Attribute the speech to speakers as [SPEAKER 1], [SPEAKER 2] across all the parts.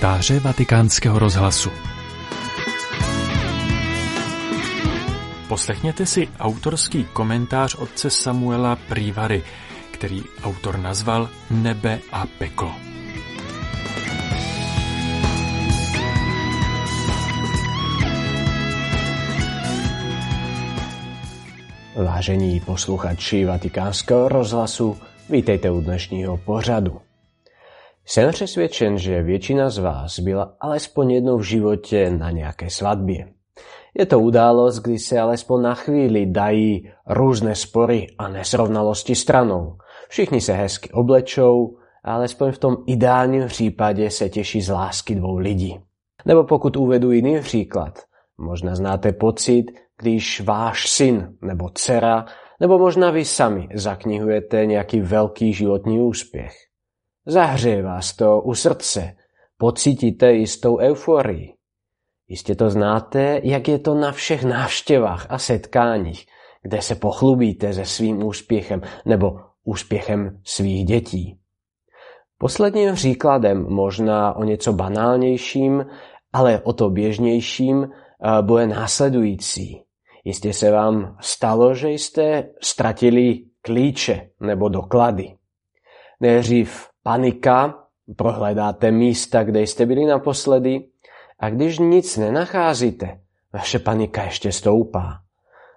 [SPEAKER 1] Komentáře vatikánského rozhlasu Poslechněte si autorský komentář otce Samuela Prívary, který autor nazval Nebe a peklo.
[SPEAKER 2] Vážení posluchači Vatikánskeho rozhlasu, vítejte u dnešního pořadu. Jsem přesvědčen, že většina z vás byla alespoň jednou v životě na nějaké svatbě. Je to událost, kdy se alespoň na chvíli dají různé spory a nesrovnalosti stranou. Všichni se hezky oblečou a alespoň v tom ideálním případě se těší z lásky dvou lidí. Nebo pokud uvedu jiný příklad, možná znáte pocit, když váš syn nebo dcera, nebo možná vy sami zaknihujete nějaký velký životní úspěch. Zahřeje vás to u srdce, pocítíte jistou euforii. Jistě to znáte, jak je to na všech návštěvách a setkáních, kde se pochlubíte se svým úspěchem nebo úspěchem svých dětí. Posledním příkladem, možná o něco banálnějším, ale o to běžnějším, eh, bude následující. Jistě se vám stalo, že jste ztratili klíče nebo doklady. Nejdřív panika, prohledáte místa, kde jste byli naposledy a když nic nenacházíte, vaše panika ještě stoupá.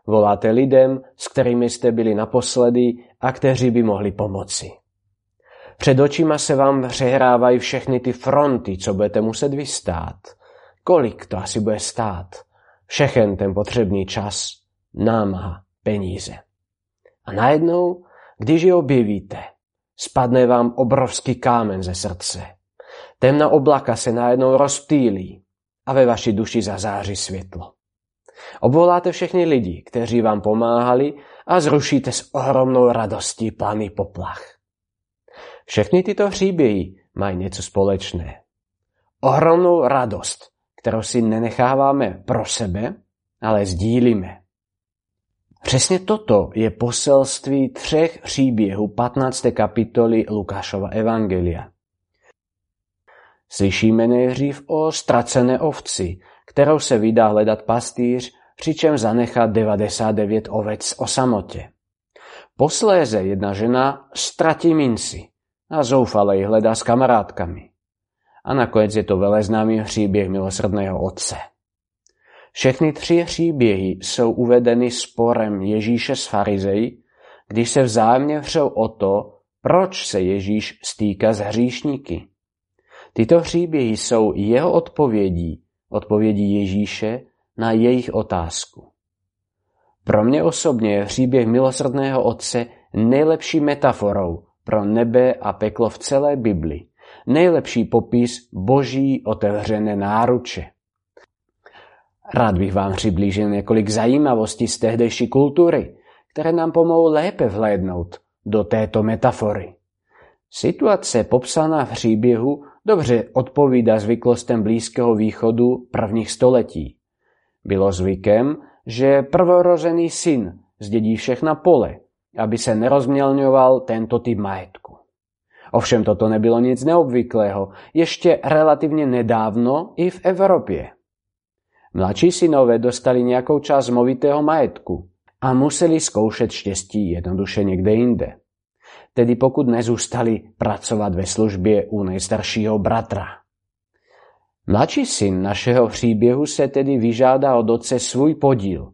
[SPEAKER 2] Voláte lidem, s kterými jste byli naposledy a kteří by mohli pomoci. Před očima se vám přehrávají všechny ty fronty, co budete muset vystát. Kolik to asi bude stát? Všechen ten potřebný čas, námaha, peníze. A najednou, když je objevíte, spadne vám obrovský kámen ze srdce. Temná oblaka se najednou rozptýlí a ve vaší duši zazáří světlo. Obvoláte všechny lidi, kteří vám pomáhali a zrušíte s ohromnou radostí planý poplach. Všechny tyto příběhy mají něco společné. Ohromnou radost, kterou si nenecháváme pro sebe, ale sdílíme. Přesně toto je poselství třech příběhů 15. kapitoly Lukášova Evangelia. Slyšíme nejdřív o ztracené ovci, kterou se vydá hledat pastýř, přičem zanechá 99 ovec o samotě. Posléze jedna žena ztratí minci a zoufale ji hledá s kamarádkami. A nakonec je to veleznámý příběh milosrdného otce. Všechny tři příběhy jsou uvedeny sporem Ježíše s farizeji, když se vzájemně vřou o to, proč se Ježíš stýká s hříšníky. Tyto příběhy jsou jeho odpovědí, odpovědí Ježíše na jejich otázku. Pro mě osobně je příběh milosrdného otce nejlepší metaforou pro nebe a peklo v celé Bibli. Nejlepší popis boží otevřené náruče. Rád bych vám přiblížil několik zajímavostí z tehdejší kultury, které nám pomohou lépe vhlédnout do této metafory. Situace popsaná v příběhu dobře odpovídá zvyklostem Blízkého východu prvních století. Bylo zvykem, že prvorozený syn zdědí všechna pole, aby se nerozmělňoval tento typ majetku. Ovšem toto nebylo nic neobvyklého, ještě relativně nedávno i v Evropě. Mladší synové dostali nějakou část movitého majetku a museli zkoušet štěstí jednoduše někde jinde. Tedy pokud nezůstali pracovat ve službě u nejstaršího bratra. Mladší syn našeho příběhu se tedy vyžádá od otce svůj podíl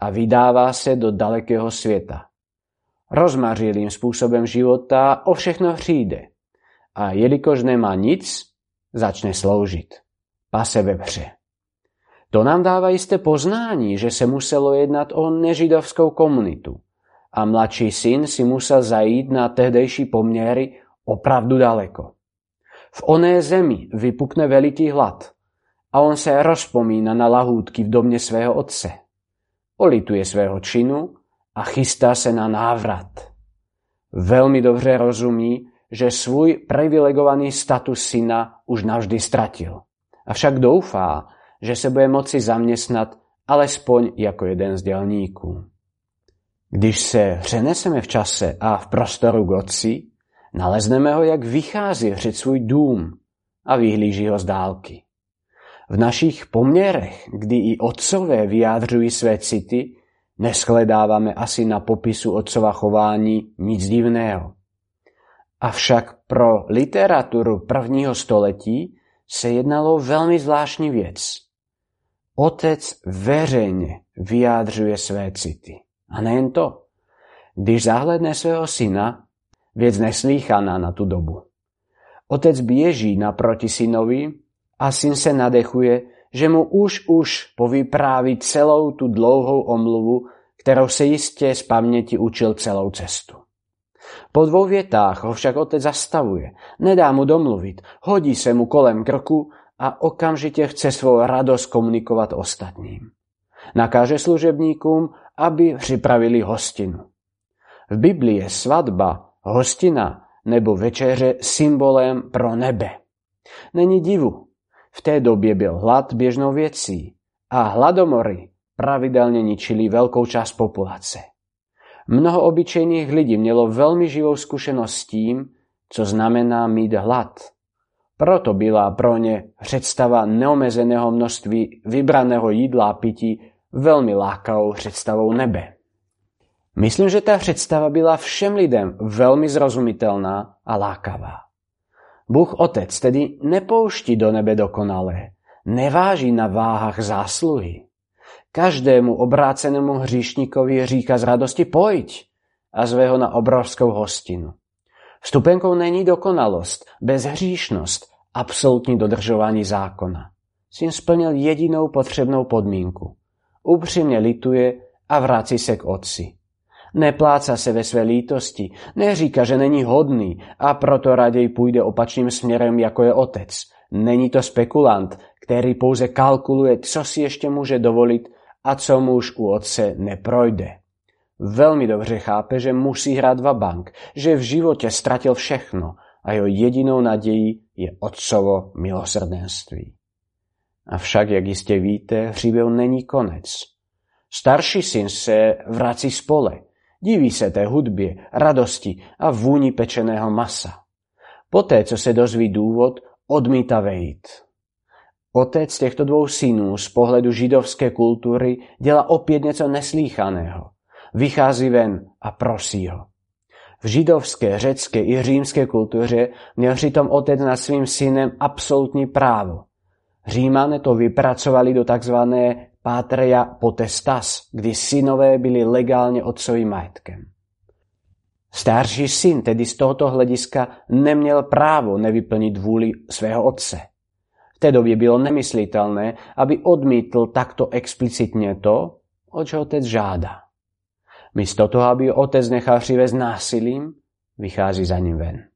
[SPEAKER 2] a vydává se do dalekého světa. Rozmařilým způsobem života o všechno přijde a jelikož nemá nic, začne sloužit. Pase vepře. To nám dává jisté poznání, že se muselo jednat o nežidovskou komunitu a mladší syn si musel zajít na tehdejší poměry opravdu daleko. V oné zemi vypukne veliký hlad a on se rozpomína na lahůdky v domě svého otce. Olituje svého činu a chystá se na návrat. Velmi dobře rozumí, že svůj privilegovaný status syna už navždy ztratil. Avšak doufá, že se bude moci zaměstnat alespoň jako jeden z dělníků. Když se přeneseme v čase a v prostoru k otci, nalezneme ho, jak vychází řet svůj dům a vyhlíží ho z dálky. V našich poměrech, kdy i otcové vyjádřují své city, neschledávame asi na popisu otcova chování nic divného. Avšak pro literaturu prvního století se jednalo o veľmi zvláštní věc. Otec veřejně vyjádřuje své city. A nejen to. Když zahledne svého syna, věc neslýchaná na tu dobu. Otec běží naproti synovi a syn se nadechuje, že mu už už povypráví celou tu dlouhou omluvu, kterou se jistě z paměti učil celou cestu. Po dvou větách ho však otec zastavuje, nedá mu domluvit, hodí se mu kolem krku a okamžitě chce svou radost komunikovat ostatním. Nakáže služebníkům, aby připravili hostinu. V Biblii je svatba, hostina nebo večeře symbolem pro nebe. Není divu, v té době byl hlad běžnou věcí a hladomory pravidelne ničili veľkou časť populace. Mnoho obyčejných lidí mělo veľmi živou skúsenosť s tím, co znamená mít hlad. Proto byla pro ne představa neomezeného množství vybraného jídla a pití veľmi lákavou představou nebe. Myslím, že tá představa byla všem lidem veľmi zrozumiteľná a lákavá. Bůh Otec tedy nepouští do nebe dokonalé, neváží na váhach zásluhy. Každému obrácenému hříšníkovi říká z radosti pojď a zve ho na obrovskou hostinu. Vstupenkou není dokonalost, bezhříšnost, absolutní dodržování zákona. Syn splnil jedinou potřebnou podmínku. Upřímně lituje a vrací se k otci. Nepláca se ve své lítosti, neříká, že není hodný a proto raději půjde opačným směrem, jako je otec. Není to spekulant, který pouze kalkuluje, co si ještě může dovolit a co mu už u otce neprojde. Veľmi dobře chápe, že musí hrať bank, že v živote stratil všechno a jeho jedinou nadějí je otcovo milosrdenství. Avšak, jak jistě víte, hříběhu není konec. Starší syn se vrací spole, diví se té hudbě, radosti a vůni pečeného masa. Poté, co se dozví důvod, odmítá vejít. Otec těchto dvou synů z pohledu židovské kultury dělá opět něco neslíchaného. Vychází ven a prosí ho. V židovské, řecké i římské kultuře měl přitom otec nad svým synem absolutní právo. Římané to vypracovali do takzvané patria potestas, kdy synové byli legálně otcovým majetkem. Starší syn tedy z tohoto hlediska neměl právo nevyplnit vůli svého otce té době bylo nemyslitelné, aby odmítl takto explicitně to, o čo otec žádá. Místo toho, aby otec nechal přivést násilím, vychází za ním ven.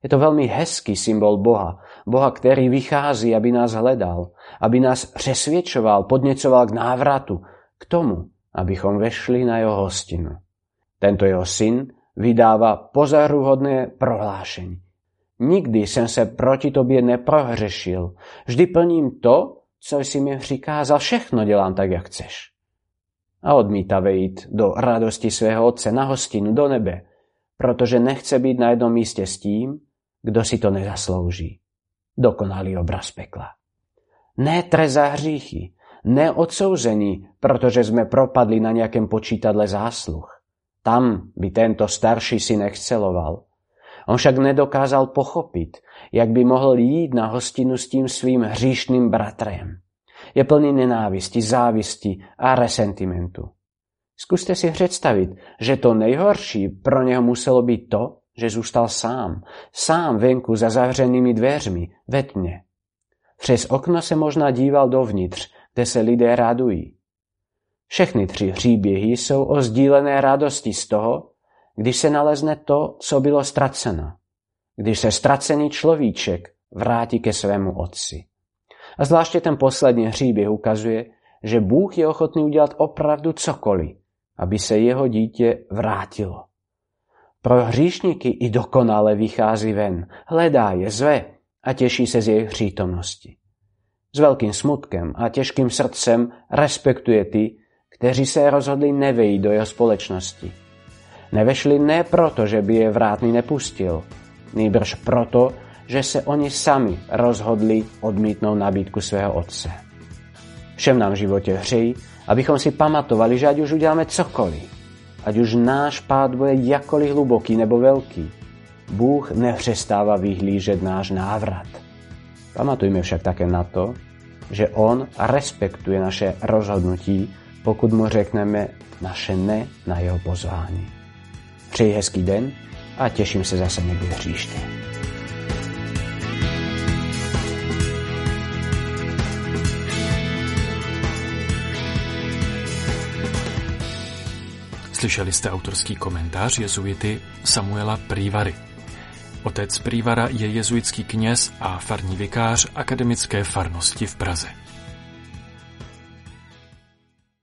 [SPEAKER 2] Je to veľmi hezký symbol Boha. Boha, ktorý vychází, aby nás hledal, aby nás přesviečoval, podnecoval k návratu, k tomu, abychom vešli na jeho hostinu. Tento jeho syn vydáva pozoruhodné prohlášenie. Nikdy jsem se proti tobě neprohřešil. Vždy plním to, co jsi mi přikázal. Všechno dělám tak, jak chceš. A odmítá vejít do radosti svého otce na hostinu do nebe, protože nechce být na jednom místě s tím, kdo si to nezaslouží. Dokonalý obraz pekla. Ne trest za hříchy, ne odsouzení, protože jsme propadli na nějakém počítadle zásluh. Tam by tento starší syn exceloval. On však nedokázal pochopiť, jak by mohl jít na hostinu s tím svým hříšným bratrem. Je plný nenávisti, závisti a resentimentu. Skúste si představit, že to nejhorší pro něho muselo být to, že zůstal sám, sám venku za zavřenými dveřmi, ve tmě. Přes okno se možná díval dovnitř, kde se lidé radují. Všechny tři příběhy jsou o sdílené radosti z toho, když se nalezne to, co bylo ztraceno. Když se ztracený človíček vrátí ke svému otci. A zvláště ten poslední hříběh ukazuje, že Bůh je ochotný udělat opravdu cokoliv, aby se jeho dítě vrátilo. Pro hříšníky i dokonale vychází ven, hledá je, zve a těší se z jejich přítomnosti. S velkým smutkem a těžkým srdcem respektuje ty, kteří se rozhodli nevejít do jeho společnosti Nevešli ne proto, že by je vrátný nepustil, nýbrž proto, že se oni sami rozhodli odmítnout nabídku svého otce. Všem nám v životě hřejí, abychom si pamatovali, že ať už uděláme cokoliv, ať už náš pád bude jakkoliv hluboký nebo velký, Bůh nepřestává vyhlížet náš návrat. Pamatujme však také na to, že On respektuje naše rozhodnutí, pokud mu řekneme naše ne na jeho pozvání. Přeji hezký den a těším se zase někdy příště.
[SPEAKER 1] Slyšeli jste autorský komentář jezuity Samuela Prívary. Otec Prívara je jezuitský kněz a farní vikář akademické farnosti v Praze.